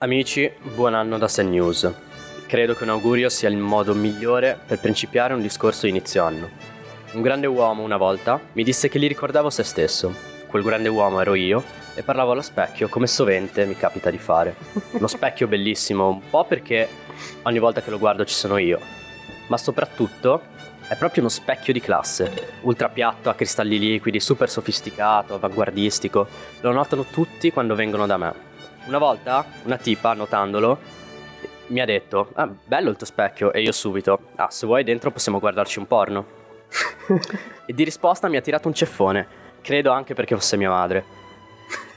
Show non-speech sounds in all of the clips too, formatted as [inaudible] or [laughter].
Amici, buon anno da Sen News. Credo che un augurio sia il modo migliore per principiare un discorso di inizio anno. Un grande uomo una volta mi disse che gli ricordavo se stesso. Quel grande uomo ero io e parlavo allo specchio come sovente mi capita di fare. Lo specchio bellissimo, un po' perché ogni volta che lo guardo ci sono io, ma soprattutto è proprio uno specchio di classe, ultra piatto a cristalli liquidi, super sofisticato, avanguardistico. Lo notano tutti quando vengono da me una volta una tipa, notandolo, mi ha detto, ah, bello il tuo specchio, e io subito, ah, se vuoi dentro possiamo guardarci un porno. [laughs] e di risposta mi ha tirato un ceffone, credo anche perché fosse mia madre.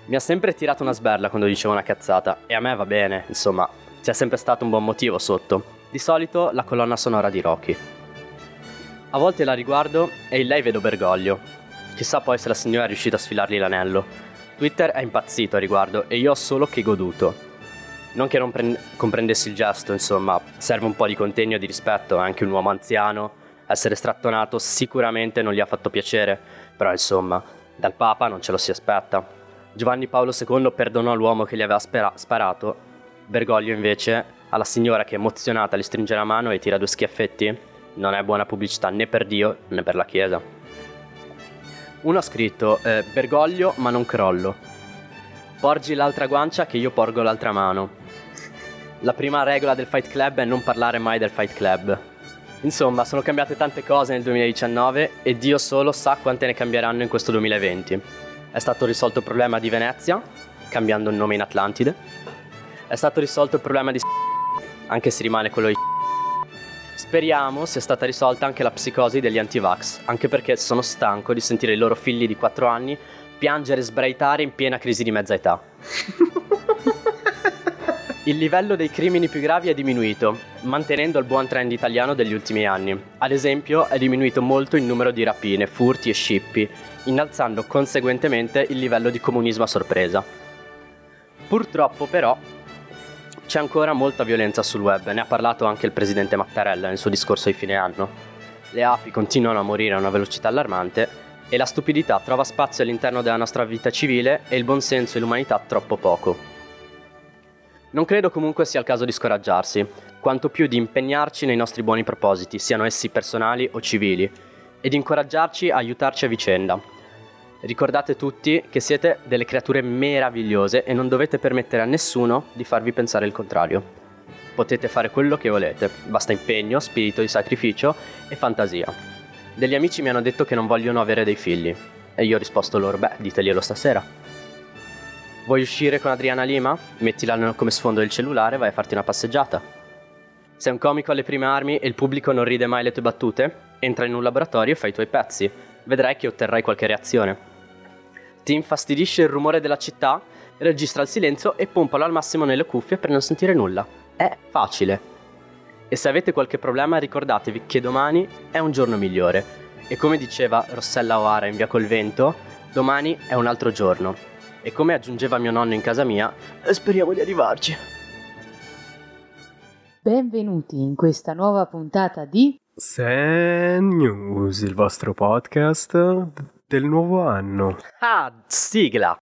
Mi ha sempre tirato una sberla quando dicevo una cazzata, e a me va bene, insomma, c'è sempre stato un buon motivo sotto. Di solito la colonna sonora di Rocky. A volte la riguardo e in lei vedo Bergoglio. Chissà poi se la signora è riuscita a sfilargli l'anello. Twitter è impazzito a riguardo e io ho solo che goduto. Non che non pre- comprendessi il gesto, insomma, serve un po' di contegno e di rispetto, anche un uomo anziano, essere strattonato sicuramente non gli ha fatto piacere, però insomma, dal Papa non ce lo si aspetta. Giovanni Paolo II perdonò l'uomo che gli aveva spera- sparato, Bergoglio invece, alla signora che emozionata gli stringe la mano e tira due schiaffetti, non è buona pubblicità né per Dio né per la Chiesa. Uno ha scritto eh, Bergoglio ma non crollo. Porgi l'altra guancia che io porgo l'altra mano. La prima regola del Fight Club è non parlare mai del Fight Club. Insomma, sono cambiate tante cose nel 2019 e Dio solo sa quante ne cambieranno in questo 2020. È stato risolto il problema di Venezia, cambiando il nome in Atlantide. È stato risolto il problema di anche se rimane quello di Speriamo sia stata risolta anche la psicosi degli anti-vax, anche perché sono stanco di sentire i loro figli di 4 anni piangere e sbraitare in piena crisi di mezza età. [laughs] Il livello dei crimini più gravi è diminuito, mantenendo il buon trend italiano degli ultimi anni. Ad esempio, è diminuito molto il numero di rapine, furti e scippi, innalzando conseguentemente il livello di comunismo a sorpresa. Purtroppo, però, c'è ancora molta violenza sul web, ne ha parlato anche il presidente Mattarella nel suo discorso di fine anno. Le api continuano a morire a una velocità allarmante e la stupidità trova spazio all'interno della nostra vita civile e il buonsenso e l'umanità troppo poco. Non credo comunque sia il caso di scoraggiarsi, quanto più di impegnarci nei nostri buoni propositi, siano essi personali o civili, e di incoraggiarci a aiutarci a vicenda, Ricordate tutti che siete delle creature meravigliose e non dovete permettere a nessuno di farvi pensare il contrario. Potete fare quello che volete, basta impegno, spirito di sacrificio e fantasia. Degli amici mi hanno detto che non vogliono avere dei figli e io ho risposto loro, beh, diteglielo stasera. Vuoi uscire con Adriana Lima? Mettila come sfondo del cellulare e vai a farti una passeggiata. Sei un comico alle prime armi e il pubblico non ride mai le tue battute? Entra in un laboratorio e fai i tuoi pezzi. Vedrai che otterrai qualche reazione. Ti infastidisce il rumore della città, registra il silenzio e pompalo al massimo nelle cuffie per non sentire nulla. È facile. E se avete qualche problema ricordatevi che domani è un giorno migliore. E come diceva Rossella O'Hara in Via col Vento, domani è un altro giorno. E come aggiungeva mio nonno in casa mia, speriamo di arrivarci. Benvenuti in questa nuova puntata di Sen News, il vostro podcast del nuovo anno. Ah, sigla!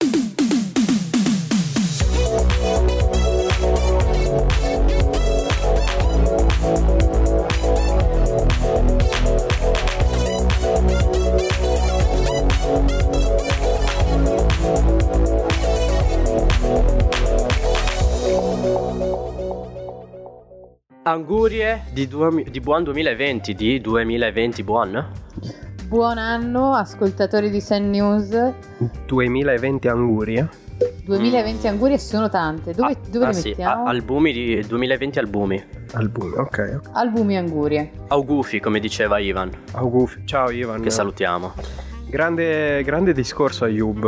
Angurie di, du- di buon 2020, di 2020 buon? Buon anno, ascoltatori di Sen News. 2020 angurie. 2020 mm. angurie sono tante. Dove, ah, dove ah, le sì. mettiamo? A- albumi di 2020 albumi. Albumi, ok. Albumi angurie. Augufi, come diceva Ivan. Augufi. Ciao Ivan. Che salutiamo. Grande, grande discorso Ayub.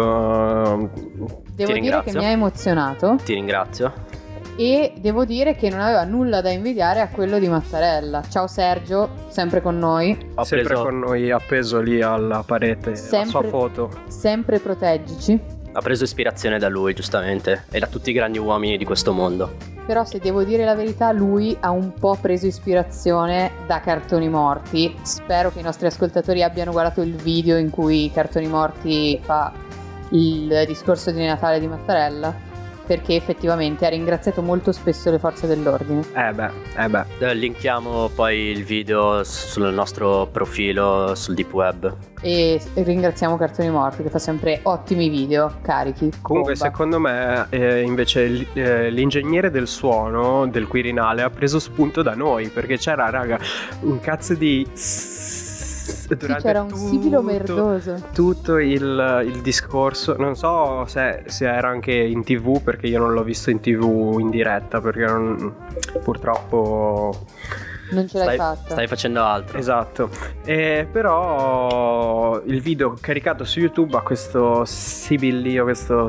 Devo dire che mi ha emozionato. Ti ringrazio e devo dire che non aveva nulla da invidiare a quello di Mattarella. Ciao Sergio, sempre con noi. Ho sempre preso... con noi appeso lì alla parete sempre, la sua foto. Sempre proteggici. Ha preso ispirazione da lui, giustamente, e da tutti i grandi uomini di questo mondo. Però se devo dire la verità, lui ha un po' preso ispirazione da Cartoni Morti. Spero che i nostri ascoltatori abbiano guardato il video in cui Cartoni Morti fa il discorso di Natale di Mattarella perché effettivamente ha ringraziato molto spesso le forze dell'ordine. Eh beh, eh beh. Eh, Linkiamo poi il video sul nostro profilo sul deep web. E ringraziamo Cartoni Morti che fa sempre ottimi video carichi. Comunque, Bomba. secondo me, eh, invece, l- eh, l'ingegnere del suono del Quirinale ha preso spunto da noi perché c'era, raga, un cazzo di. Sì, Durante c'era un tutto- sibilo merdoso. Tutto il, il discorso, non so se, se era anche in tv perché io non l'ho visto in tv in diretta perché non- purtroppo Non ce l'hai Stai, fatta. stai facendo altro. Esatto, Eh, però il video caricato su YouTube ha questo sibillio, questo...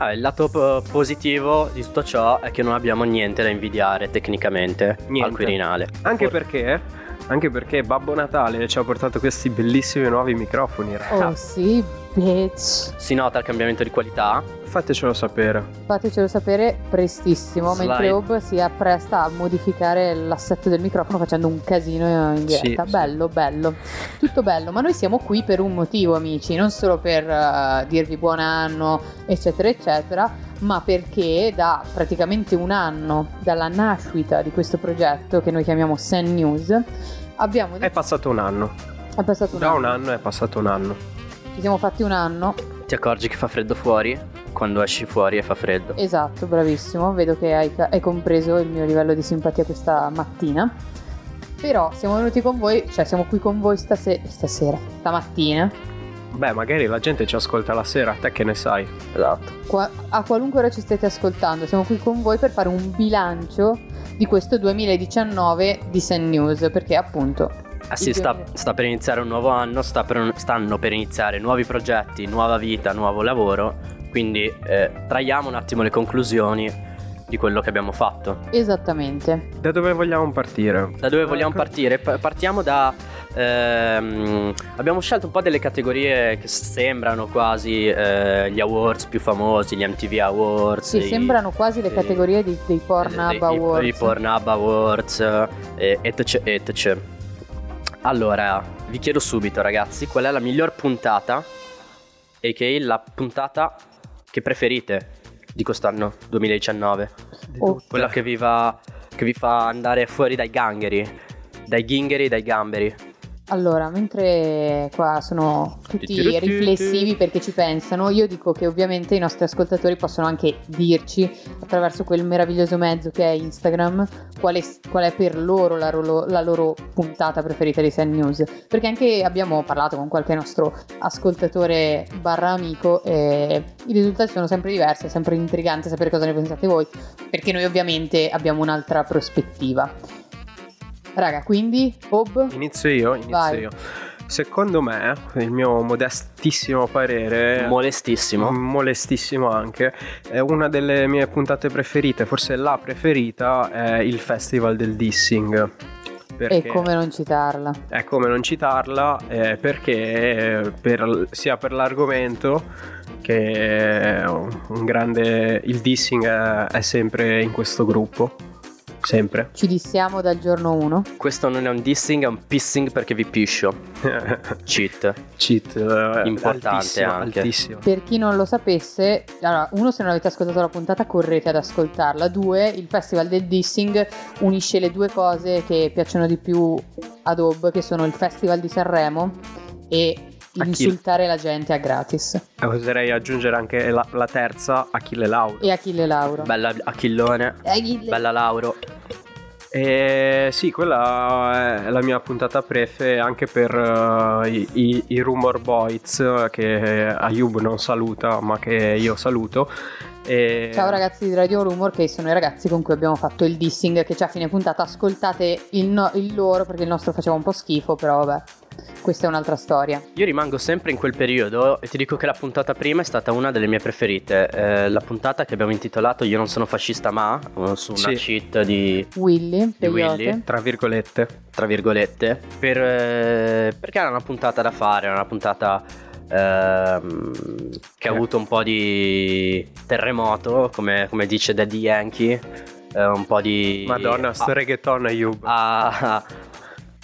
Ah, il lato po- positivo di tutto ciò è che non abbiamo niente da invidiare tecnicamente Niente. al Quirinale. Anche For- perché, anche perché Babbo Natale ci ha portato questi bellissimi nuovi microfoni, raga. Oh sì, bitch. si nota il cambiamento di qualità. Fatecelo sapere. Fatecelo sapere prestissimo, Slide. mentre Ob si appresta a modificare l'assetto del microfono facendo un casino in diretta. Sì, sì. bello, bello. Tutto bello, ma noi siamo qui per un motivo, amici, non solo per eh, dirvi buon anno, eccetera, eccetera, ma perché da praticamente un anno dalla nascita di questo progetto che noi chiamiamo Sen News, abbiamo È passato un anno. è passato un Da anno. un anno è passato un anno. Ci siamo fatti un anno Ti accorgi che fa freddo fuori? Quando esci fuori e fa freddo. Esatto, bravissimo. Vedo che hai, hai compreso il mio livello di simpatia questa mattina. Però siamo venuti con voi, cioè siamo qui con voi stase- stasera, stamattina, Beh, magari la gente ci ascolta la sera, te che ne sai? Esatto. qua- a qualunque ora ci state ascoltando. Siamo qui con voi per fare un bilancio di questo 2019 di Sen News, perché appunto Ah sì, sta, 2000. sta per iniziare un nuovo anno, sta per- stanno per iniziare nuovi progetti, nuova vita, nuovo lavoro. Quindi eh, traiamo un attimo le conclusioni di quello che abbiamo fatto. esattamente. Da dove vogliamo partire? Da dove vogliamo Ecco. partire? Pa- partiamo da... ehm, abbiamo scelto un po' delle categorie che sembrano quasi eh, gli awards più famosi, gli MTV Awards. Sì, i- sembrano quasi le i- categorie di- dei Pornhub i- i- Awards. I Pornhub Awards, eh, etc, etc. Allora, vi chiedo subito ragazzi, qual è la miglior puntata, a.k.a. la puntata che preferite di quest'anno 2019? Oh. Quella che vi, va, che vi fa andare fuori dai gangheri, dai ghingheri, dai gamberi. Allora, mentre qua sono tutti riflessivi perché ci pensano, io dico che ovviamente i nostri ascoltatori possono anche dirci attraverso quel meraviglioso mezzo che è Instagram qual è, qual è per loro la, ro- la loro puntata preferita di Send News. Perché anche abbiamo parlato con qualche nostro ascoltatore barra amico e i risultati sono sempre diversi, è sempre intrigante sapere cosa ne pensate voi, perché noi ovviamente abbiamo un'altra prospettiva. Raga, quindi, Bob, Inizio io, inizio Vai. io. Secondo me, il mio modestissimo parere, Molestissimo. molestissimo anche, è una delle mie puntate preferite, forse la preferita, è il Festival del Dissing. Perché e come non citarla? è come non citarla, eh, perché per- sia per l'argomento che è un grande... Il dissing è, è sempre in questo gruppo, sempre. Ci dissiamo dal giorno 1. Questo non è un dissing, è un pissing perché vi piscio. [laughs] Cheat. Cheat, eh, Importante altissimo, anche. altissimo. Per chi non lo sapesse, allora, uno, se non avete ascoltato la puntata, correte ad ascoltarla. Due, il festival del dissing unisce le due cose che piacciono di più ad Ob, che sono il festival di Sanremo e Insultare la gente a gratis. Eh, Oserei aggiungere anche la, la terza, Achille Lauro. E Achille Lauro. Bella Achillone. Achille. Bella Lauro. E sì, quella è la mia puntata prefe anche per eh, i, i- i Rumor Boys che Ayub non saluta, ma che io saluto. E- Ciao ragazzi di Radio Rumor, che sono i ragazzi con cui abbiamo fatto il dissing, che c'è a fine puntata. Ascoltate il, no- il loro, perché il nostro faceva un po' schifo, però vabbè, questa è un'altra storia. Io rimango sempre in quel periodo e ti dico che la puntata prima è stata una delle mie preferite. Eh, la puntata che abbiamo intitolato Io non sono fascista ma, eh, su una Sì. cheat di, Willy, Peyote. Willy. Tra virgolette. tra virgolette, per, eh, perché era una puntata da fare, era una puntata ehm, che ha avuto un po' di terremoto, come, come dice Daddy Yankee, eh, un po' di... Madonna, sto ah, reggaeton Ayub. ha,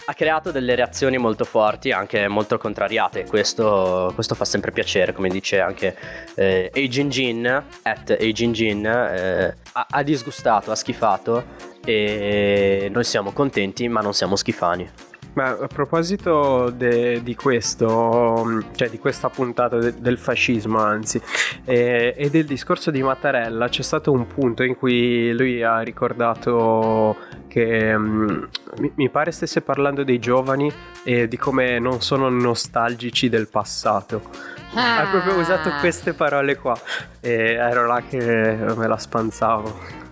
ha creato delle reazioni molto forti, anche molto contrariate. Questo, questo fa sempre piacere, come dice anche eh, Aging Gin, at Aging Gin, eh, ha, ha disgustato, ha schifato e noi siamo contenti, ma non siamo schifani. Ma a proposito de, di questo, cioè di questa puntata de, del fascismo, anzi, e, e, del discorso di Mattarella, c'è stato un punto in cui lui ha ricordato che um, mi, mi, pare stesse parlando dei giovani e di come non sono nostalgici del passato. Ah. Ha proprio usato queste parole qua e ero là che me la spanzavo.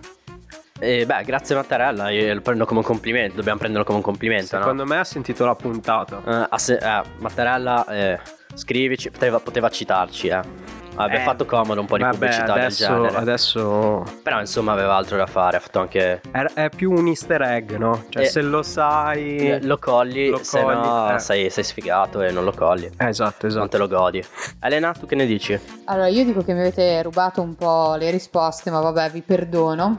E beh, grazie Mattarella, io lo prendo come un complimento, dobbiamo prenderlo come un complimento. Secondo no? me ha sentito la puntata. Uh, se- eh, Mattarella, eh, scrivici, poteva, poteva citarci, eh. Aveva eh, fatto comodo un po' di vabbè, pubblicità adesso, del genere. Adesso. Però insomma aveva altro da fare. Ha fatto anche. È, è più un easter egg, no? Cioè, eh, se lo sai. Eh, lo cogli, lo se cogli, no eh. sei, sei, sfigato e non lo cogli. Esatto, esatto. Non te lo godi. Elena, tu che ne dici? Allora, io dico che mi avete rubato un po' le risposte, ma vabbè, vi perdono.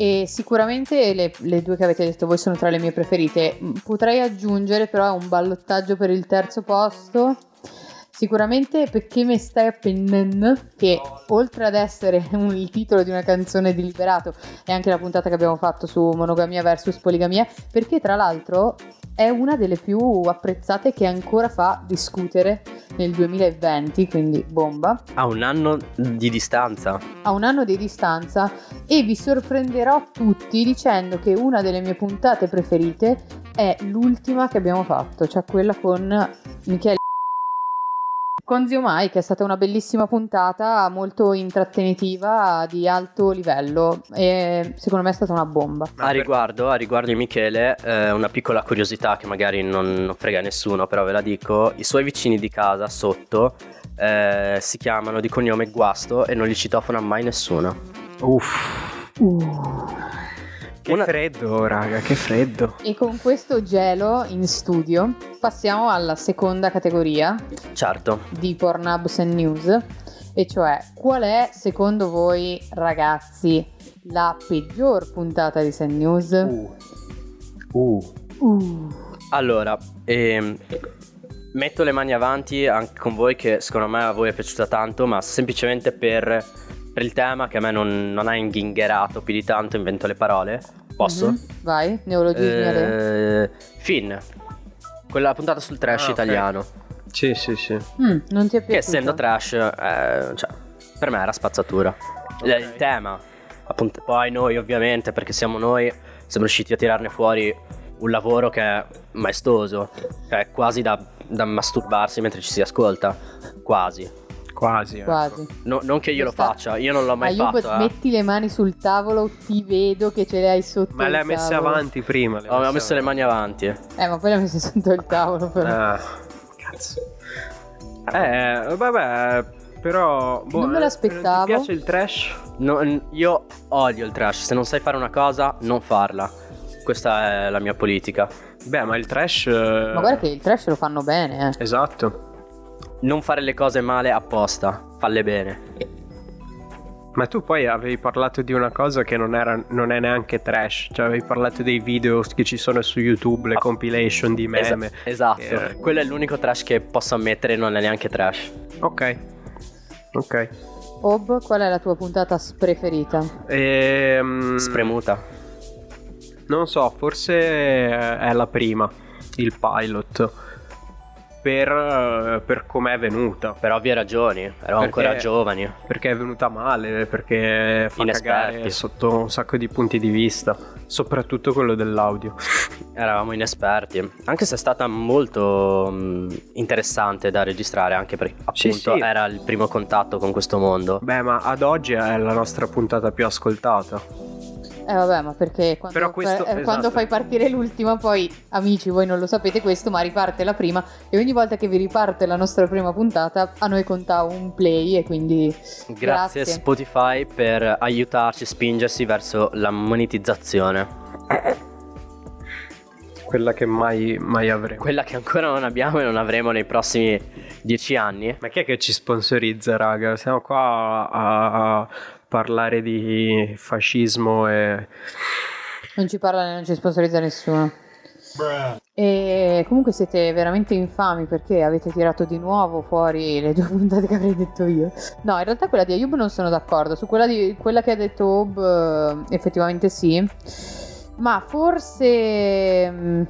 E sicuramente le, le, due che avete detto voi sono tra le mie preferite. Potrei aggiungere però un ballottaggio per il terzo posto Sicuramente perché mi stai appennendo, che oltre ad essere [laughs] un, il titolo di una canzone di Liberato, è anche la puntata che abbiamo fatto su monogamia versus poligamia, perché tra l'altro è una delle più apprezzate che ancora fa discutere nel 2020, quindi bomba. A un anno di distanza. A un anno di distanza e vi sorprenderò tutti dicendo che una delle mie puntate preferite è l'ultima che abbiamo fatto, cioè quella con Michele con Zio Mike è stata una bellissima puntata, molto intrattenitiva, di alto livello e secondo me è stata una bomba. A riguardo, a riguardo di Michele, eh, una piccola curiosità che magari non, non, frega nessuno, però ve la dico, i suoi vicini di casa sotto eh, si chiamano di cognome Guasto e non li citofona mai nessuno. Uff. Uh. Che Una... freddo, raga, che freddo. E con questo gelo in studio passiamo alla seconda categoria. Certo. Di Pornhubs and News. E cioè, qual è secondo voi, ragazzi, la peggior puntata di Sen News? Uh. Uh. uh. Allora, ehm, metto le mani avanti anche con voi che secondo me a voi è piaciuta tanto, ma semplicemente per per il tema che a me non, non ha inghingherato più di tanto, invento le parole. Posso? Mm-hmm. Vai, neologismi eh, Finn, quella puntata sul trash ah, italiano. Okay. Sì, sì, sì. Mm, non ti è piaciuto? Che essendo trash, eh, cioè, per me era spazzatura. Okay. Il tema, appunto, poi noi ovviamente, perché siamo noi, siamo riusciti a tirarne fuori un lavoro che è maestoso, che è quasi da, da masturbarsi mentre ci si ascolta, quasi. Quasi. Ecco. Quasi. No, non che io Questa... lo faccia, io non l'ho mai Ayub, fatto. Eh. metti le mani sul tavolo, ti vedo che ce le hai sotto. Ma le hai messe avanti prima. Le oh, ho messo le mani avanti. Eh, ma poi le hai messe sotto il tavolo. Però. Ah, cazzo. Eh, vabbè. Però boh, non me l'aspettavo. Ti piace il trash? No, io odio il trash. Se non sai fare una cosa, non farla. Questa è la mia politica. Beh, ma il trash. Ma guarda che il trash lo fanno bene, eh. Esatto non fare le cose male apposta, falle bene. Ma tu poi avevi parlato di una cosa che non, era, non, è neanche trash, cioè avevi parlato dei video che ci sono su YouTube, le oh. compilation di meme. Es- esatto, eh. quello è l'unico trash che posso ammettere, non è neanche trash. Ok, ok. Ob, qual è la tua puntata preferita? Ehm... Spremuta. Non so, forse è la prima, il pilot per, eh, per com'è venuta. Per ovvie ragioni, eravamo ancora giovani. Perché è venuta male, perché fa Inesperti. cagare sotto un sacco di punti di vista, soprattutto quello dell'audio. Eravamo inesperti, anche se è stata molto mm, interessante da registrare, anche perché appunto sì, sì. era il primo contatto con questo mondo. Beh, ma ad oggi è la nostra puntata più ascoltata. Eh vabbè, ma perché quando, questo, eh, esatto. quando, fai partire l'ultima, poi amici, voi non lo sapete questo, ma riparte la prima e ogni volta che vi riparte la nostra prima puntata a noi conta un play e quindi grazie, grazie. Spotify per aiutarci, spingersi verso la monetizzazione. Quella che mai, mai avremo. Quella che ancora non abbiamo e non avremo nei prossimi dieci anni. Ma chi è che ci sponsorizza, raga? Siamo qua a, a parlare di fascismo e... Non ci parla non ci sponsorizza nessuno. E comunque siete veramente infami perché avete tirato di nuovo fuori le due puntate che avrei detto io. No, in realtà quella di Ayub non sono d'accordo. Su quella, di, quella che ha detto Ob, eh, effettivamente sì. Ma forse. mm,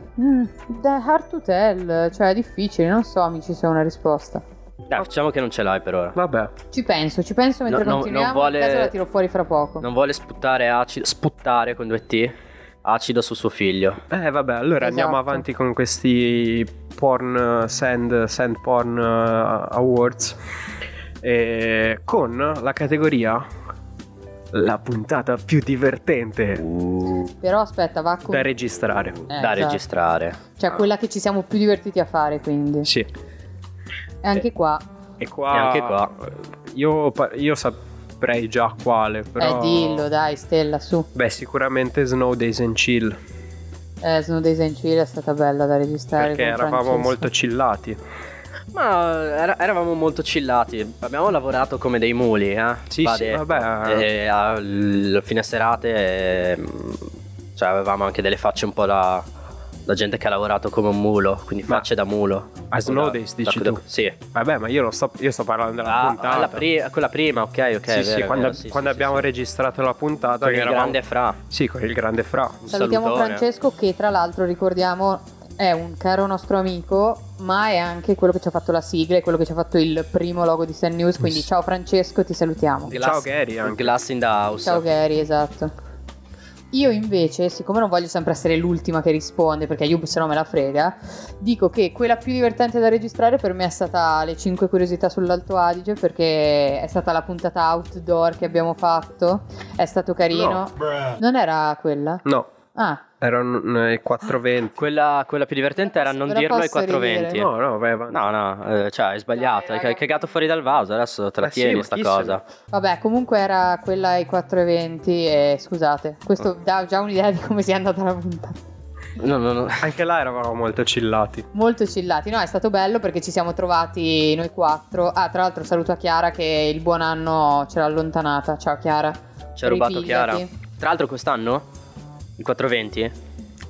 hard to tell, cioè è difficile, non so, amici, se ho una risposta. Dai, facciamo che non ce l'hai per ora. Vabbè, Ci penso, ci penso mentre No, no, continuiamo. non vuole- in caso la tiro fuori fra poco. Non vuole sputare acido. Sputtare con due T. Acido su suo figlio. eh, vabbè, allora andiamo Esatto. avanti con questi porn, send, send porn uh, awards. E con la categoria la puntata più divertente Però aspetta, va con. da registrare. Eh, da esatto. registrare. Cioè quella che ci siamo più divertiti a fare, quindi. Sì. E anche qua. E qua, E anche qua. Io, io saprei già quale, però... Eh, dillo, dai, Stella, su. Beh, sicuramente Snow Days and Chill, Eh, Snow Days and Chill è stata bella da registrare. perché con eravamo Francesco. molto chillati. Ma era- eravamo molto chillati. Abbiamo lavorato come dei muli, eh? Sì, Va sì, detto. vabbè. E al fine serate. ehm, Cioè, avevamo anche delle facce un po' da. Da gente che ha lavorato come un mulo. Quindi Ma- facce da mulo. A Snow Da- Days da- dici da- tu? Sì. Vabbè, ma io, lo sto, io sto parlando della Ah, puntata. la pri- quella prima, ok, ok. sì, sì, vero, è quando, sì, quando sì, abbiamo sì. registrato la puntata. Con il eravamo- grande fra. Sì, con il grande fra. Un Salutiamo salutone. Francesco che tra l'altro ricordiamo è un caro nostro amico, ma è anche quello che ci ha fatto la sigla e quello che ci ha fatto il primo logo di Sun News. Quindi ciao Francesco, ti salutiamo. Ciao, Gary, anche. Glass in the house. Ciao Gary, esatto. Io invece, siccome non voglio sempre essere l'ultima che risponde, perché Ayub se no me la frega, dico che quella più divertente da registrare per me è stata le 5 curiosità sull'Alto Adige, perché è stata la puntata outdoor che abbiamo fatto, è stato carino. Non era quella? No, Ah, erano i 420. Quella, quella più divertente era non dirlo ai posso 420. ridere? No, no, vai avanti. No, no, eh, cioè hai sbagliato, Dai, hai cagato fuori dal vaso, adesso te la Eh sì, tieni chi cosa. vabbè, comunque era quella ai 4.20 e scusate, questo dà già un'idea di come sia andata la puntata. No, no, no. Anche là eravamo molto chillati. Molto chillati, no? È stato bello perché ci siamo trovati noi quattro. Ah, tra l'altro saluto a Chiara che il buon anno ce l'ha allontanata. Ciao Chiara. Ci ha rubato. Chiara. Tra l'altro quest'anno? Il 420?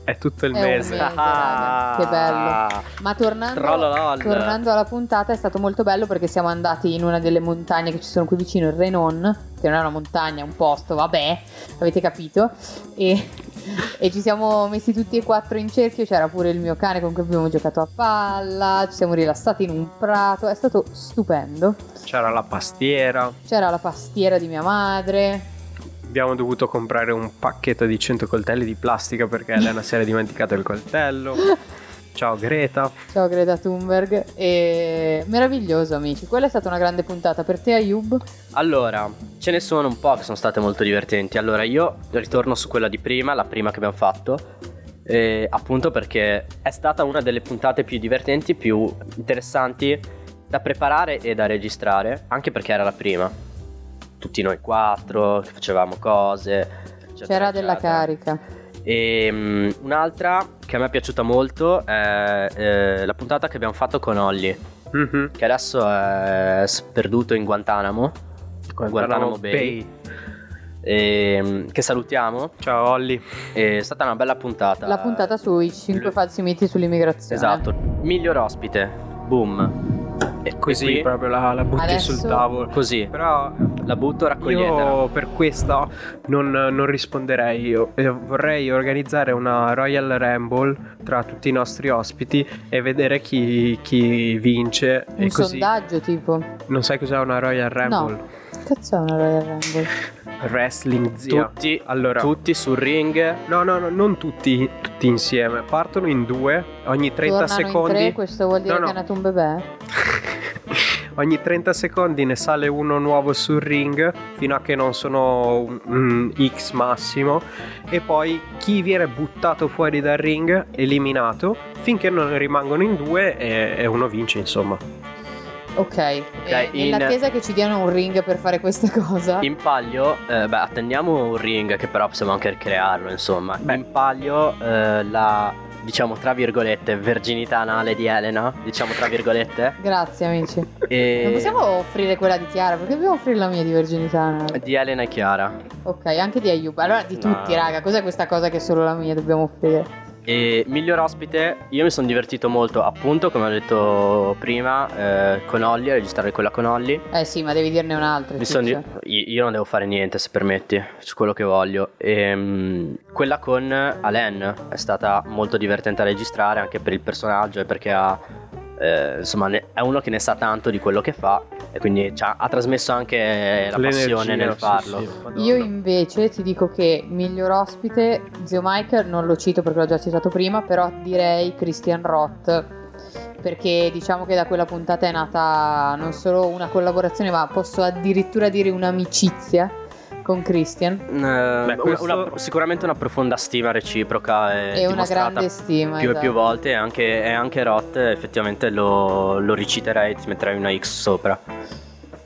È tutto il È mese. mese. raga, che bello. Ma tornando, tornando alla puntata è stato molto bello perché siamo andati in una delle montagne che ci sono qui vicino, il Renon, che non è una montagna, è un posto, vabbè, avete capito. E, e ci siamo messi tutti e quattro in cerchio, c'era pure il mio cane con cui abbiamo giocato a palla, ci siamo rilassati in un prato, è stato stupendo. C'era la pastiera. C'era la pastiera di mia madre. Abbiamo dovuto comprare un pacchetto di 100 coltelli di plastica perché Elena si era dimenticato il coltello. [laughs] Ciao Greta. Ciao Greta Thunberg. E meraviglioso, amici. Quella è stata una grande puntata per te, Ayub. Allora, ce ne sono un po' che sono state molto divertenti. Allora, io ritorno su quella di prima, la prima che abbiamo fatto. eh, appunto perché è stata una delle puntate più divertenti, più interessanti da preparare e da registrare, anche perché era la prima. Tutti noi quattro, che facevamo cose. eccetera, C'era della eccetera. carica. E mm, un'altra che a me è piaciuta molto è eh, la puntata che abbiamo fatto con Olli, Mhm. che adesso è sperduto in Guantanamo. Guantanamo Bay. E, mm, che salutiamo. Ciao Olli. È stata una bella puntata. La puntata sui 5 Le- falsi miti sull'immigrazione. Esatto. Miglior ospite. Boom. E Così qui, proprio la, la butti Adesso- sul tavolo. Così. Però La butto, raccoglietela. io per questa non, non risponderei. Io eh, vorrei organizzare una Royal Rumble tra tutti i nostri ospiti e vedere chi, chi vince. Un e così. sondaggio tipo. Non sai cos'è una Royal Rumble? Cazzo è una Royal Rumble? Wrestling zia. Tutti, Allora. tutti sul ring. No, no, no, non tutti, tutti insieme. Partono in due, ogni 30 Tornano secondi. in tre, questo vuol dire No, no. che è nato un bebè? [laughs] Ogni 30 secondi ne sale uno nuovo sul ring fino a che non sono un, un X massimo e poi chi viene buttato fuori dal ring eliminato finché non ne rimangono in due e, e uno vince insomma. Ok. E in- nell'attesa che ci diano un ring per fare questa [laughs] cosa. In palio, eh, beh, attendiamo un ring che però possiamo anche ricrearlo, insomma. Beh. In palio eh, la, diciamo, tra virgolette, verginità anale di Elena, diciamo tra virgolette. [laughs] Grazie amici. E Non possiamo offrire quella di Chiara, perché dobbiamo offrire la mia di virginità? no? Di Elena e Chiara. Ok, anche di Ayub. Allora di No. tutti, raga. Cos'è questa cosa che solo la mia dobbiamo offrire? E miglior ospite, io mi sono divertito molto, appunto, come ho detto prima, eh, con Olli, a registrare quella con Olli. Eh sì, ma devi dirne un'altra. Di- io non devo fare niente, se permetti, su quello che voglio. E, quella con Alain è stata molto divertente a registrare anche per il personaggio e perché ha eh, insomma ne- è uno che ne sa tanto di quello che fa e quindi ha, ha trasmesso anche la L'energia, passione nel sì, farlo. sì, madonna. Io invece ti dico che miglior ospite, Zio Mike, non lo cito perché l'ho già citato prima, però direi Christian Roth. Perché diciamo che da quella puntata è nata non solo una collaborazione, ma posso addirittura dire un'amicizia con Christian Eh, una- questo- una- sicuramente una profonda stima reciproca e, e una grande stima. più e esatto. più volte e anche, e anche Roth effettivamente lo, lo riciterei ti metterei una X sopra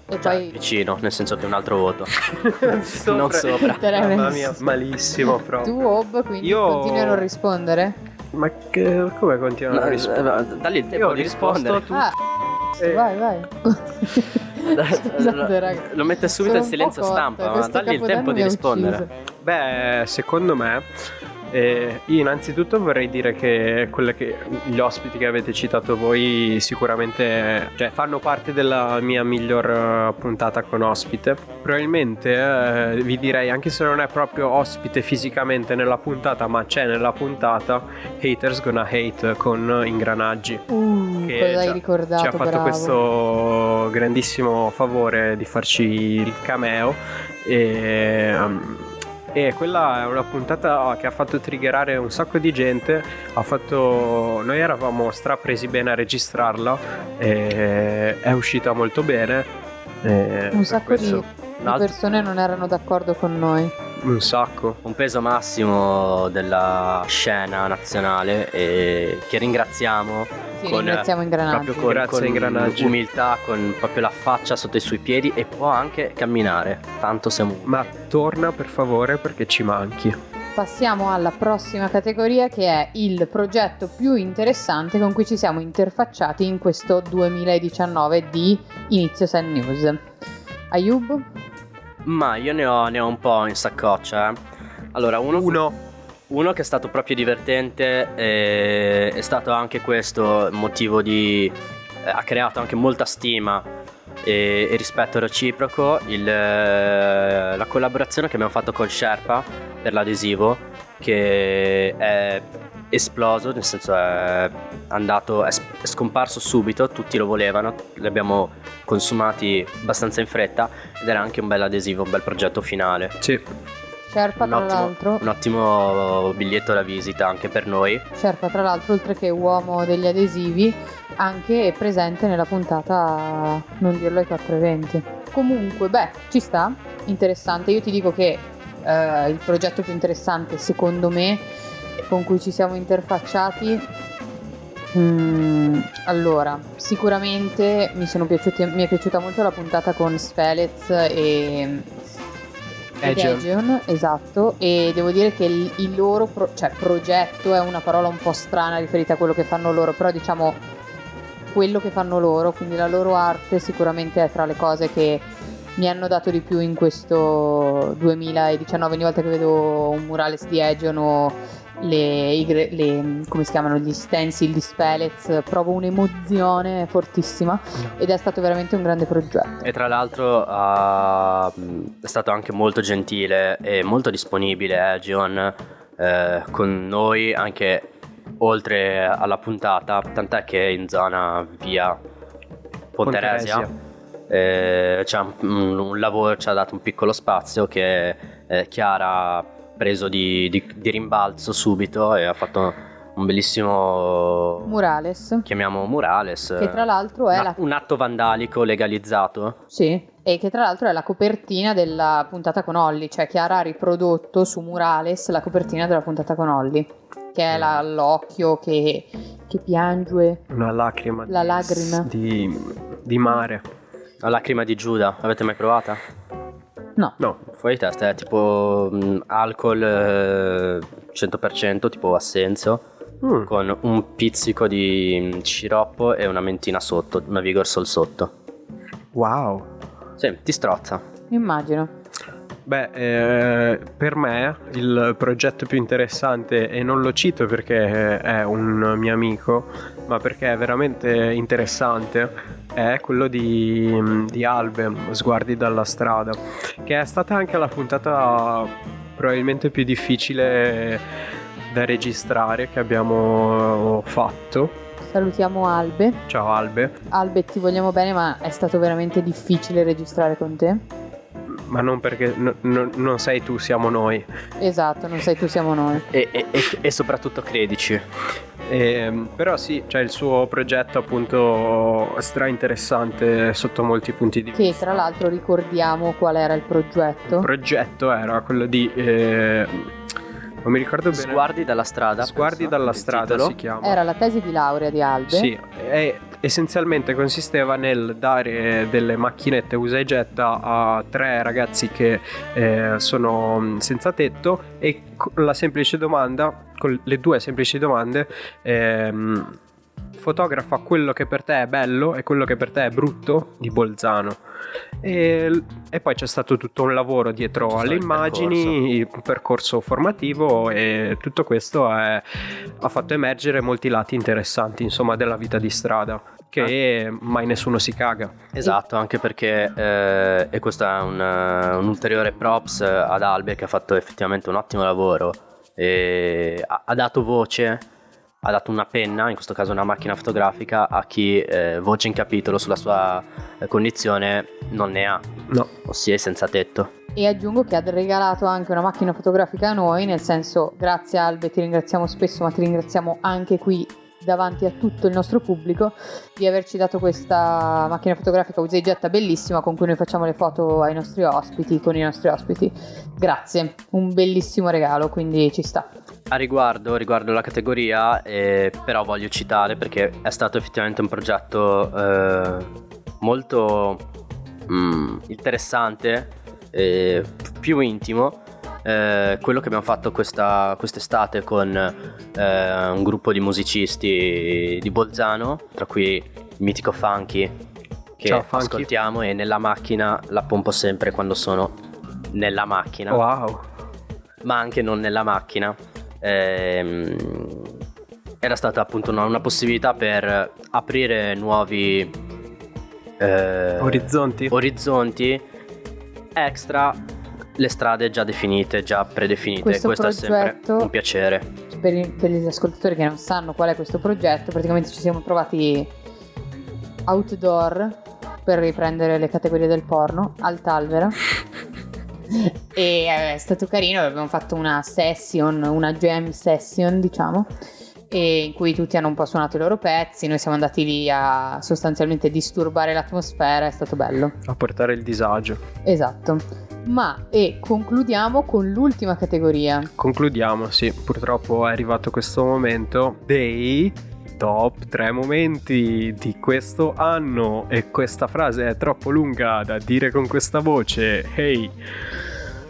E cioè poi vicino nel senso che un altro voto [laughs] Sopra. [laughs] non sopra. Mamma mia, malissimo proprio. tu, Ob, quindi Io- continui a non rispondere? Ma che, come continuano a No, rispondere? eh, dagli il Io tempo ho di rispondere a tutto. Ah, Eh, vai, vai. [laughs] Scusate, raga. lo mette subito Sono in silenzio cotta, stampa ma dagli il tempo di rispondere. Beh, secondo me, eh, io innanzitutto vorrei dire che che gli ospiti che avete citato voi sicuramente cioè, fanno parte della mia miglior eh, puntata con ospite. Probabilmente eh, vi direi, anche se non è proprio ospite fisicamente nella puntata, ma c'è nella puntata, Haters Gonna Hate con Ingranaggi. Uh, che cosa hai ci ha- ricordato? ci ha fatto bravo. questo grandissimo favore di farci il cameo e, um, e quella è una puntata che ha fatto triggerare un sacco di gente. Ha fatto noi eravamo strapresi bene a registrarla e è uscita molto bene e Un sacco di, di persone non erano d'accordo con noi. un sacco. Un peso massimo della scena nazionale e che ringraziamo Con, ringraziamo Ingranaggi. proprio con, Grazie, con Ingranaggi. umiltà, con proprio la faccia sotto i suoi piedi e può anche camminare, tanto siamo ma torna per favore perché ci manchi Passiamo alla prossima categoria che è il progetto più interessante con cui ci siamo interfacciati in questo 2019 di Inizio Sun News. Ayub? Ma io ne ho, ne ho un po' in saccoccia. eh. Allora, uno, uno uno che è stato proprio divertente e è stato anche questo motivo di... eh, ha creato anche molta stima e, e rispetto reciproco il, eh, la collaborazione che abbiamo fatto con Sherpa per l'adesivo che è esploso, nel senso è andato, è scomparso subito, tutti lo volevano, li abbiamo consumati abbastanza in fretta ed era anche un bel adesivo, un bel progetto finale. sì Sherpa tra ottimo, l'altro. un ottimo biglietto da visita anche per noi. Sherpa tra l'altro oltre che uomo degli adesivi anche è presente nella puntata Non dirlo ai 4 eventi. Comunque, beh, ci sta, interessante. Io ti dico che eh, il progetto più interessante secondo me con cui ci siamo interfacciati mm, allora, sicuramente mi, sono piaciuti, mi è piaciuta molto la puntata con Svelez e Aegeon, esatto, e devo dire che il, il loro pro- cioè, progetto è una parola un po' strana riferita a quello che fanno loro, però diciamo quello che fanno loro, quindi la loro arte sicuramente è tra le cose che mi hanno dato di più in questo 2019, ogni volta che vedo un murales di Aegeon o le, le- come si chiamano, gli stencil di Spelez, provo un'emozione fortissima ed è stato veramente un grande progetto. E tra l'altro ha- è stato anche molto gentile e molto disponibile eh, Gion eh, con noi anche oltre alla puntata, tant'è che in zona via Ponteresia eh, c'è un, un lavoro, ci ha dato un piccolo spazio che eh, Chiara preso di, di- di rimbalzo subito e ha fatto un bellissimo Murales, chiamiamo murales che tra l'altro è una- la un atto vandalico legalizzato Sì, e che tra l'altro è la copertina della puntata con Olli, cioè Chiara ha riprodotto su Murales la copertina della puntata con Olli, che è la- l'occhio che, che piange. una lacrima La di- lacrima. di, di mare La lacrima di Giuda, l'avete mai provata? No, no Fuori di testa, è tipo mm, alcol eh, 100%, tipo assenso, Mm. con un pizzico di mm, sciroppo e una mentina sotto, una Vigor Sol sotto. wow Sì, ti strozza. immagino. Beh, eh, per me il progetto più interessante, e non lo cito perché è un mio amico, ma perché è veramente interessante, è quello di, di Albe, Sguardi dalla strada, che è stata anche la puntata probabilmente più difficile da registrare che abbiamo fatto. Salutiamo Albe. Ciao Albe. Albe, ti vogliamo bene, ma è stato veramente difficile registrare con te. Ma non perché no, no, non sei tu, siamo noi. Esatto, non sei tu, siamo noi. E, e, e, e soprattutto credici. Eh, però sì, c'è il suo progetto appunto stra interessante sotto molti punti di Che vista. tra l'altro ricordiamo qual era il progetto. Il progetto era quello di... eh, non mi ricordo bene. Sguardi dalla strada. Sguardi penso, dalla strada titolo. si chiama. Era la tesi di laurea di Albe. Sì, e essenzialmente consisteva nel dare delle macchinette usa e getta a tre ragazzi che eh, sono mh, senza tetto e con la semplice domanda, con le due semplici domande, ehm, fotografa quello che per te è bello e quello che per te è brutto? di Bolzano. E, e poi c'è stato tutto un lavoro dietro C'è alle immagini, un percorso formativo e tutto questo è- ha fatto emergere molti lati interessanti insomma della vita di strada che mai nessuno si caga. Esatto, anche perché, eh, e questo è un, eh, un ulteriore props ad Albe che ha fatto effettivamente un ottimo lavoro, e ha, ha dato voce, ha dato una penna, in questo caso una macchina fotografica, a chi eh, voce in capitolo sulla sua eh, condizione non ne ha, No, ossia è senza tetto. E aggiungo che ha regalato anche una macchina fotografica a noi, nel senso grazie Albe, ti ringraziamo spesso, ma ti ringraziamo anche qui davanti a tutto il nostro pubblico di averci dato questa macchina fotografica usa bellissima con cui noi facciamo le foto ai nostri ospiti, con i nostri ospiti. Grazie, un bellissimo regalo, quindi ci sta. A riguardo, riguardo la categoria, eh, però voglio citare perché è stato effettivamente un progetto eh, molto mm, interessante, eh, più intimo. Eh, quello che abbiamo fatto questa, quest'estate con eh, un gruppo di musicisti di Bolzano, tra cui il mitico Funky, che Ciao, Funky. ascoltiamo e nella macchina la pompo sempre quando sono nella macchina wow. ma anche non nella macchina. Ehm, era stata appunto una, una possibilità per aprire nuovi eh, Orizzonti? orizzonti extra le strade già definite, già predefinite. Questo Questo, è sempre progetto- un piacere. Per, i- per gli ascoltatori che non sanno qual è questo progetto, praticamente ci siamo trovati outdoor per riprendere le categorie del porno al Talvera. [laughs] e eh, è stato carino, abbiamo fatto una session, una jam session, diciamo, e in cui tutti hanno un po' suonato i loro pezzi, noi siamo andati lì a sostanzialmente disturbare l'atmosfera, è stato bello. A portare il disagio. Esatto. Ma e concludiamo con l'ultima categoria. Concludiamo, sì, purtroppo è arrivato questo momento dei top 3 momenti di questo anno e questa frase è troppo lunga da dire con questa voce. Hey,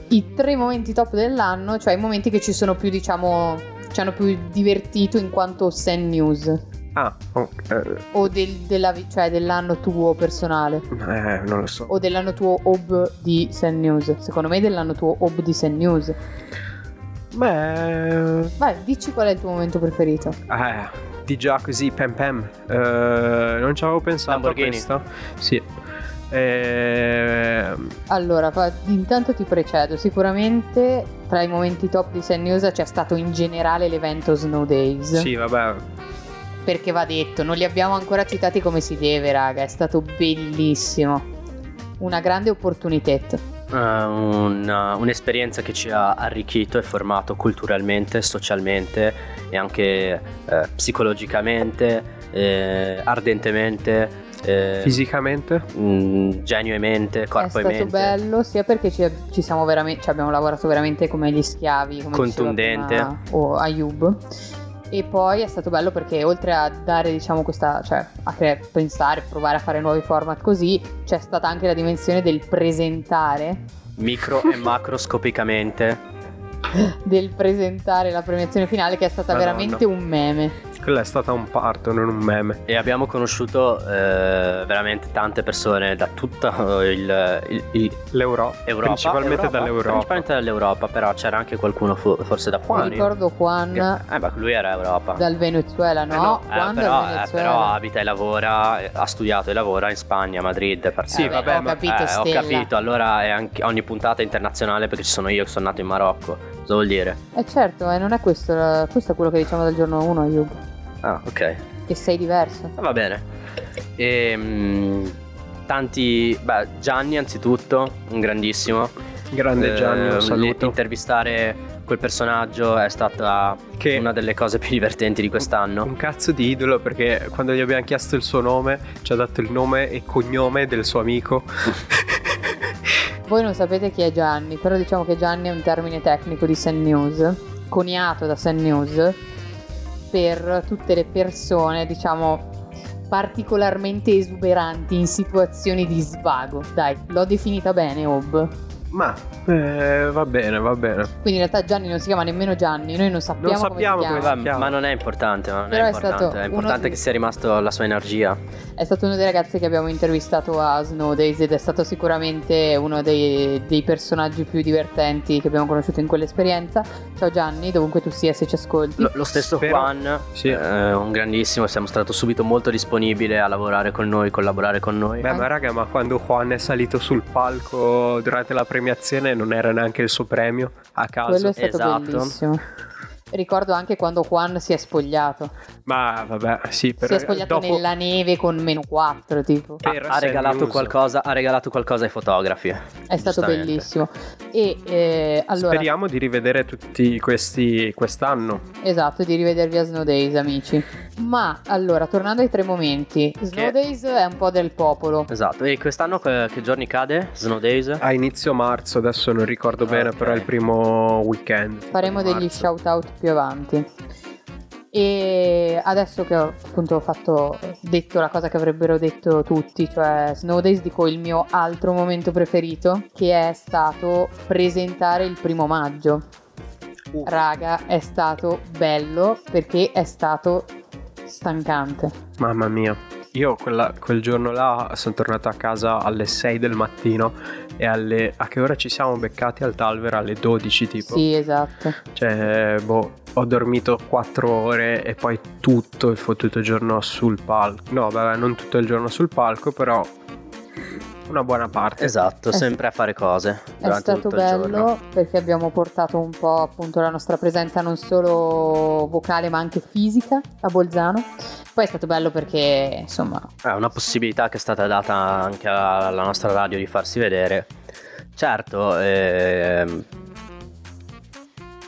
i tre momenti top dell'anno, cioè i momenti che ci sono più, diciamo, ci hanno più divertito in quanto Sen News ah, oh, eh, o del, della cioè dell'anno tuo personale eh, non lo so. o dell'anno tuo ob di Sen News. Secondo me dell'anno tuo ob di Sen News. Beh, Vai, dici qual è il tuo momento preferito. eh, di già così, pam pam. Eh, non ci avevo pensato Lamborghini. a questo. Sì. Eh, Allora, fa- intanto ti precedo. Sicuramente tra i momenti top di Sen News c'è stato in generale l'evento Snow Days. sì, vabbè, Perché va detto, non li abbiamo ancora citati come si deve, raga. È stato bellissimo. Una grande opportunità. Eh, una- un'esperienza che ci ha arricchito e formato culturalmente, socialmente e anche eh, psicologicamente, eh, ardentemente, eh, fisicamente. mh, genuemente, corpo è e stato mente. bello sia perché ci, ci siamo veramente, ci abbiamo lavorato veramente come gli schiavi, come Contundente. prima o Ayub. E poi è stato bello perché oltre a dare, diciamo, questa, cioè a cre- pensare, provare a fare nuovi format così, c'è stata anche la dimensione del presentare, Micro e macroscopicamente. [laughs] del presentare la premiazione finale che è stata Madonna. veramente un meme. Quella è stata un parto, non un meme. E abbiamo conosciuto eh, veramente tante persone da tutta il, il, il L'Europa. Europa. Principalmente Europa, dall'Europa. Principalmente dall'Europa, però c'era anche qualcuno fu- forse da Mi fuori. ricordo Juan Che- eh, ma lui era Europa. dal Venezuela, no? Eh, Juan però, dal eh, Venezuela. però abita e lavora, eh, ha studiato e lavora in Spagna, a Madrid. perché- Sì, Eh, vabbè, ho ma- capito, Eh, ho capito, allora è anche, ogni puntata è internazionale perché ci sono io che sono nato in Marocco. Cosa vuol dire? Eh certo, eh, non è questo, questo è quello che diciamo dal giorno 1, Ayub, Ah, ok. che sei diverso. Va bene. Ehm, tanti. Beh, Gianni, anzitutto, un grandissimo. Grande Gianni, Eh, un saluto. Intervistare quel personaggio è stata Che- una delle cose più divertenti di quest'anno. Un cazzo di idolo perché quando gli abbiamo chiesto il suo nome ci ha dato il nome e cognome del suo amico. [laughs] Voi non sapete chi è Gianni, però diciamo che Gianni è un termine tecnico di Sun News, coniato da Sun News, per tutte le persone, diciamo, particolarmente esuberanti in situazioni di svago. Dai, l'ho definita bene, Ob. Ma eh, va bene, va bene. Quindi in realtà Gianni non si chiama nemmeno Gianni, noi non sappiamo, Non sappiamo come si come chiama. si chiama. ma non è importante, ma non Però è è importante. È uno importante di- che sia rimasto la sua energia. È stato uno dei ragazzi che abbiamo intervistato a Snow Days ed è stato sicuramente uno dei, dei personaggi più divertenti che abbiamo conosciuto in quell'esperienza. Ciao Gianni, dovunque tu sia se ci ascolti. Lo, lo stesso Spero- Juan, Sì. eh, un grandissimo, siamo stato subito molto disponibile a lavorare con noi, collaborare con noi. Beh, ma raga, ma quando Juan è salito sul palco durante la premiazione non era neanche il suo premio a caso. Quello è stato esatto. bellissimo. Ricordo anche quando Juan si è spogliato. Ma vabbè, sì, per si è spogliato dopo- nella neve con meno 4, tipo. Ha, ha regalato qualcosa, ha regalato qualcosa ai fotografi. È stato bellissimo. E eh, allora, Speriamo di rivedere tutti questi quest'anno. esatto, di rivedervi a Snow Days, amici. Ma allora, tornando ai tre momenti, Snow Che- Days è un po' del popolo. Esatto, e quest'anno che, che giorni cade? Snow Days? A inizio marzo, adesso non ricordo bene, Ok. però è il primo weekend. Faremo degli marzo. shout out più avanti. E adesso che ho appunto fatto, detto la cosa che avrebbero detto tutti, cioè Snow Days, dico il mio altro momento preferito, che è stato presentare il primo maggio. Uh. Raga, è stato bello perché è stato stancante. Mamma mia. Io quella- quel giorno là sono tornato a casa alle 6 del mattino e alle... a che ora ci siamo beccati al Talver? Alle 12 tipo. Sì, esatto. Cioè, boh, ho dormito 4 ore e poi tutto il fottuto giorno sul palco. No, vabbè, non tutto il giorno sul palco, però una buona parte. Esatto, È sempre a fare cose È durante stato bello giorno. perché abbiamo portato un po' appunto la nostra presenza non solo vocale ma anche fisica a Bolzano. Poi è stato bello perché insomma È una possibilità che è stata data anche alla nostra radio di farsi vedere. Certo, ehm,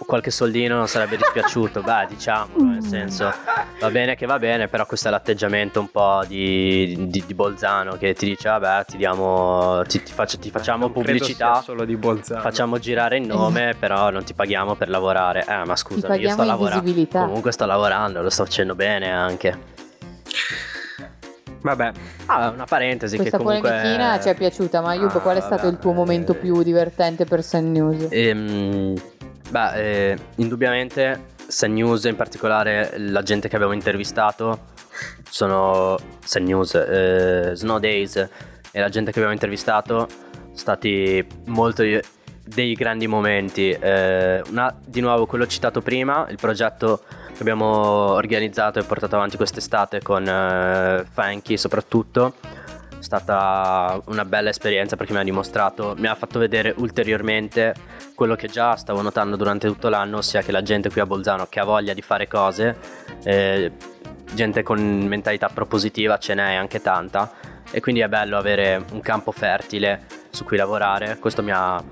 qualche soldino non sarebbe dispiaciuto, beh, diciamolo, nel senso, va bene che va bene, però questo è l'atteggiamento un po' di, di- di Bolzano che ti dice, vabbè, ti diamo, ti, ti faccio- ti facciamo Non credo pubblicità. sia solo di Bolzano. Facciamo girare il nome, [laughs] però non ti paghiamo per lavorare. Eh, ma scusa, io sto lavorando. Comunque sto lavorando, lo sto facendo bene anche. Vabbè, Ah, una parentesi questa che comunque polemichina ci è piaciuta, ma Ayub, Ah, qual è stato vabbè, il tuo momento eh, più divertente per Sun News? Ehm, beh, eh, indubbiamente Sun News, in particolare la gente che abbiamo intervistato, sono Sun News, eh, Snow Days e la gente che abbiamo intervistato, sono stati molto dei grandi momenti. Eh, una- di nuovo quello citato prima, il progetto che abbiamo organizzato e portato avanti quest'estate con eh, Funky soprattutto è stata una bella esperienza perché mi ha dimostrato, mi ha fatto vedere ulteriormente quello che già stavo notando durante tutto l'anno, ossia che la gente qui a Bolzano che ha voglia di fare cose, eh, gente con mentalità propositiva ce n'è anche tanta e quindi è bello avere un campo fertile su cui lavorare, questo mi ha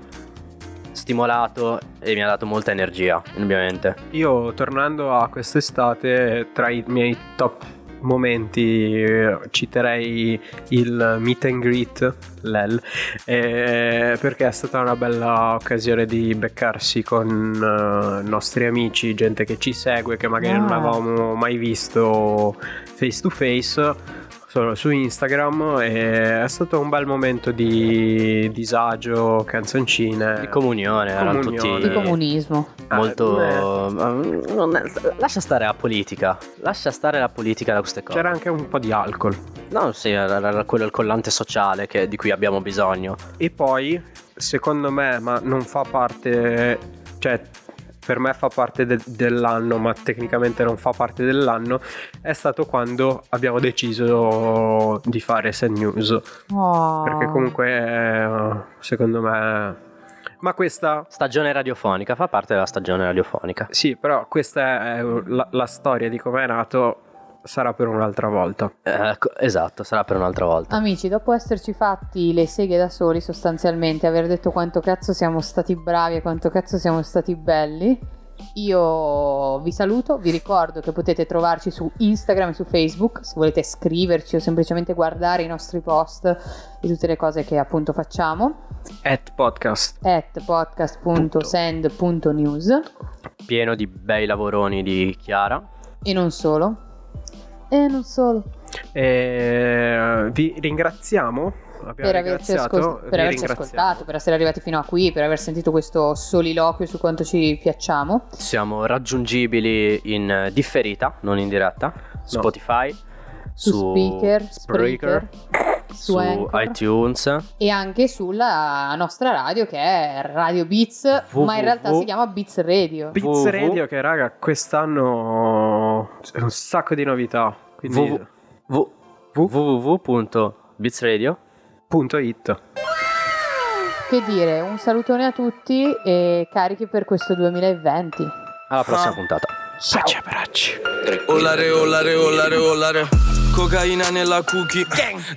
stimolato e mi ha dato molta energia, indubbiamente. io tornando a quest'estate, tra i miei top momenti eh, citerei il meet and greet l'EL eh, perché è stata una bella occasione di beccarsi con eh, nostri amici gente che ci segue che magari non Ah. avevamo mai visto face to face solo su Instagram e è stato un bel momento di disagio, canzoncine. Di comunione, erano Comunione. tutti Di comunismo. molto... Eh, eh, non è- lascia stare la politica, lascia stare la politica da queste cose. C'era anche un po' di alcol. No, sì, era, era quello il collante sociale che- di cui abbiamo bisogno. E poi, secondo me, ma non fa parte, cioè per me fa parte de- dell'anno, ma tecnicamente non fa parte dell'anno, è stato quando abbiamo deciso di fare Sad News. Oh. Perché comunque, eh, secondo me... Ma questa... Stagione radiofonica, fa parte della stagione radiofonica. Sì, però questa è la, la storia di come è nato, sarà per un'altra volta. Eh, co- esatto, sarà per un'altra volta. Amici, dopo esserci fatti le seghe da soli, sostanzialmente, aver detto quanto cazzo siamo stati bravi e quanto cazzo siamo stati belli, io vi saluto, vi ricordo che potete trovarci su Instagram e su Facebook, se volete scriverci o semplicemente guardare i nostri post e tutte le cose che appunto facciamo, At podcast. at podcast.send.news Pieno di bei lavoroni di Chiara. e non solo. E non solo. E vi ringraziamo. Abbiamo per averci, ascol- per averci ascoltato, per essere arrivati fino a qui, per aver sentito questo soliloquio su quanto ci piacciamo. Siamo raggiungibili in eh, differita, non in diretta. Spotify, Su, Speaker, Spreaker, Spreaker, su, su Anchor iTunes. e anche sulla nostra radio che è Radio Beats, ma in realtà www. si chiama Beats Radio. Beats www. Radio che raga quest'anno è un sacco di novità. Quindi www. www.beatsradio punto it. Che dire, un salutone a tutti e carichi per questo 2020. alla prossima puntata. Baci abbracci. Olare, olare, olare, olare. Cocaina nella cookie.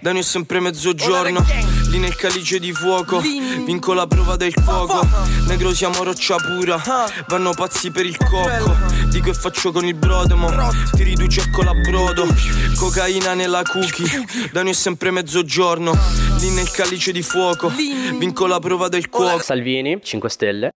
Da noi è sempre mezzogiorno. Lì nel calice di fuoco. Vinco la prova del cuoco. Negro siamo roccia pura. Vanno pazzi per il cocco. Dico e faccio con il brodo, mo. Ti riduci a colabrodo. Cocaina nella cookie. Da noi è sempre mezzogiorno. Lì nel calice di fuoco. Vinco la prova del cuoco. Salvini, 5 stelle.